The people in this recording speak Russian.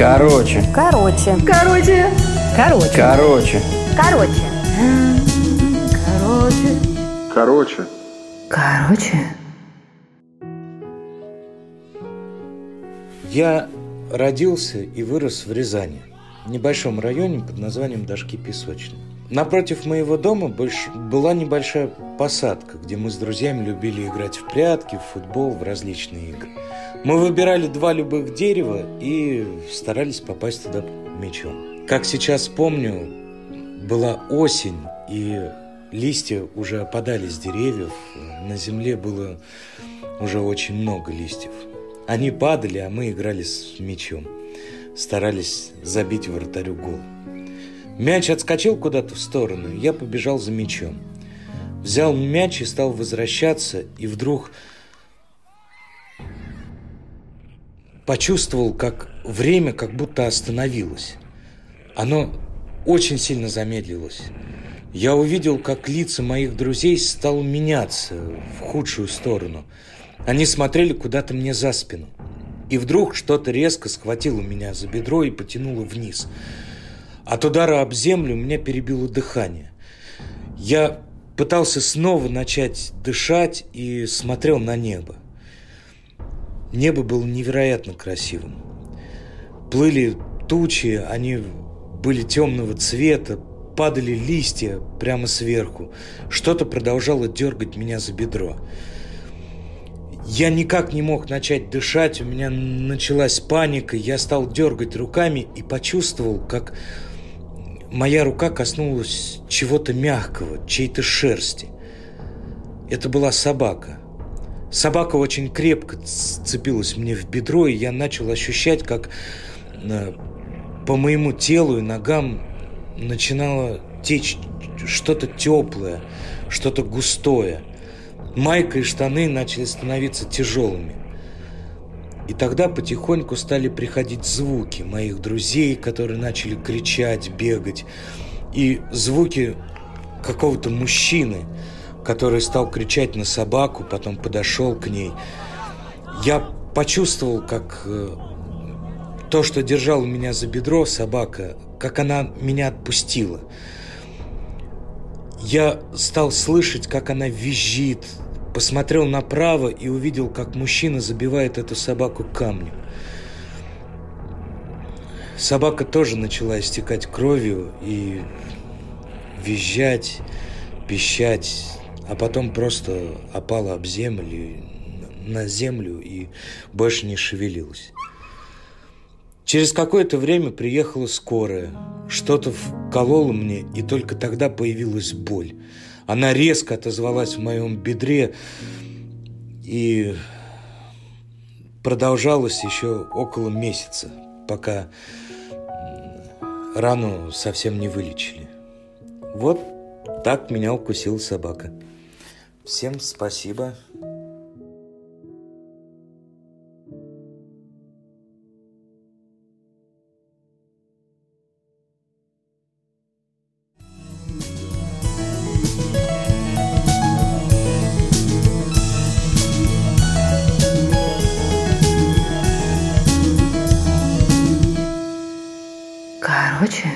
Короче. Короче. Короче. Короче. Короче. Короче. Короче. Короче. Короче. Я родился и вырос в Рязани, в небольшом районе под названием Дашки Песочные. Напротив моего дома была небольшая посадка, где мы с друзьями любили играть в прятки, в футбол, в различные игры. Мы выбирали два любых дерева и старались попасть туда мячом. Как сейчас помню, была осень, и листья уже опадали с деревьев, на земле было уже очень много листьев. Они падали, а мы играли с мячом. Старались забить вратарю гол. Мяч отскочил куда-то в сторону, я побежал за мячом. Взял мяч и стал возвращаться, и вдруг почувствовал, как время как будто остановилось. Оно очень сильно замедлилось. Я увидел, как лица моих друзей стало меняться в худшую сторону. Они смотрели куда-то мне за спину. И вдруг что-то резко схватило меня за бедро и потянуло вниз. От удара об землю меня перебило дыхание. Я пытался снова начать дышать и смотрел на небо. Небо было невероятно красивым. Плыли тучи, они были темного цвета, падали листья прямо сверху. Что-то продолжало дергать меня за бедро. Я никак не мог начать дышать, у меня началась паника, я стал дергать руками и почувствовал, как моя рука коснулась чего-то мягкого, чьей-то шерсти. Это была собака. Собака очень крепко сцепилась мне в бедро, и я начал ощущать, как э, по моему телу и ногам начинало течь что-то теплое, что-то густое. Майка и штаны начали становиться тяжелыми. И тогда потихоньку стали приходить звуки моих друзей, которые начали кричать, бегать. И звуки какого-то мужчины, который стал кричать на собаку, потом подошел к ней. Я почувствовал, как э, то, что держало меня за бедро, собака, как она меня отпустила. Я стал слышать, как она визжит, посмотрел направо и увидел, как мужчина забивает эту собаку камнем. Собака тоже начала истекать кровью и визжать, пищать, а потом просто опала об землю, на землю и больше не шевелилась. Через какое-то время приехала скорая. Что-то вкололо мне, и только тогда появилась боль. Она резко отозвалась в моем бедре и продолжалась еще около месяца, пока рану совсем не вылечили. Вот так меня укусила собака. Всем спасибо. 而且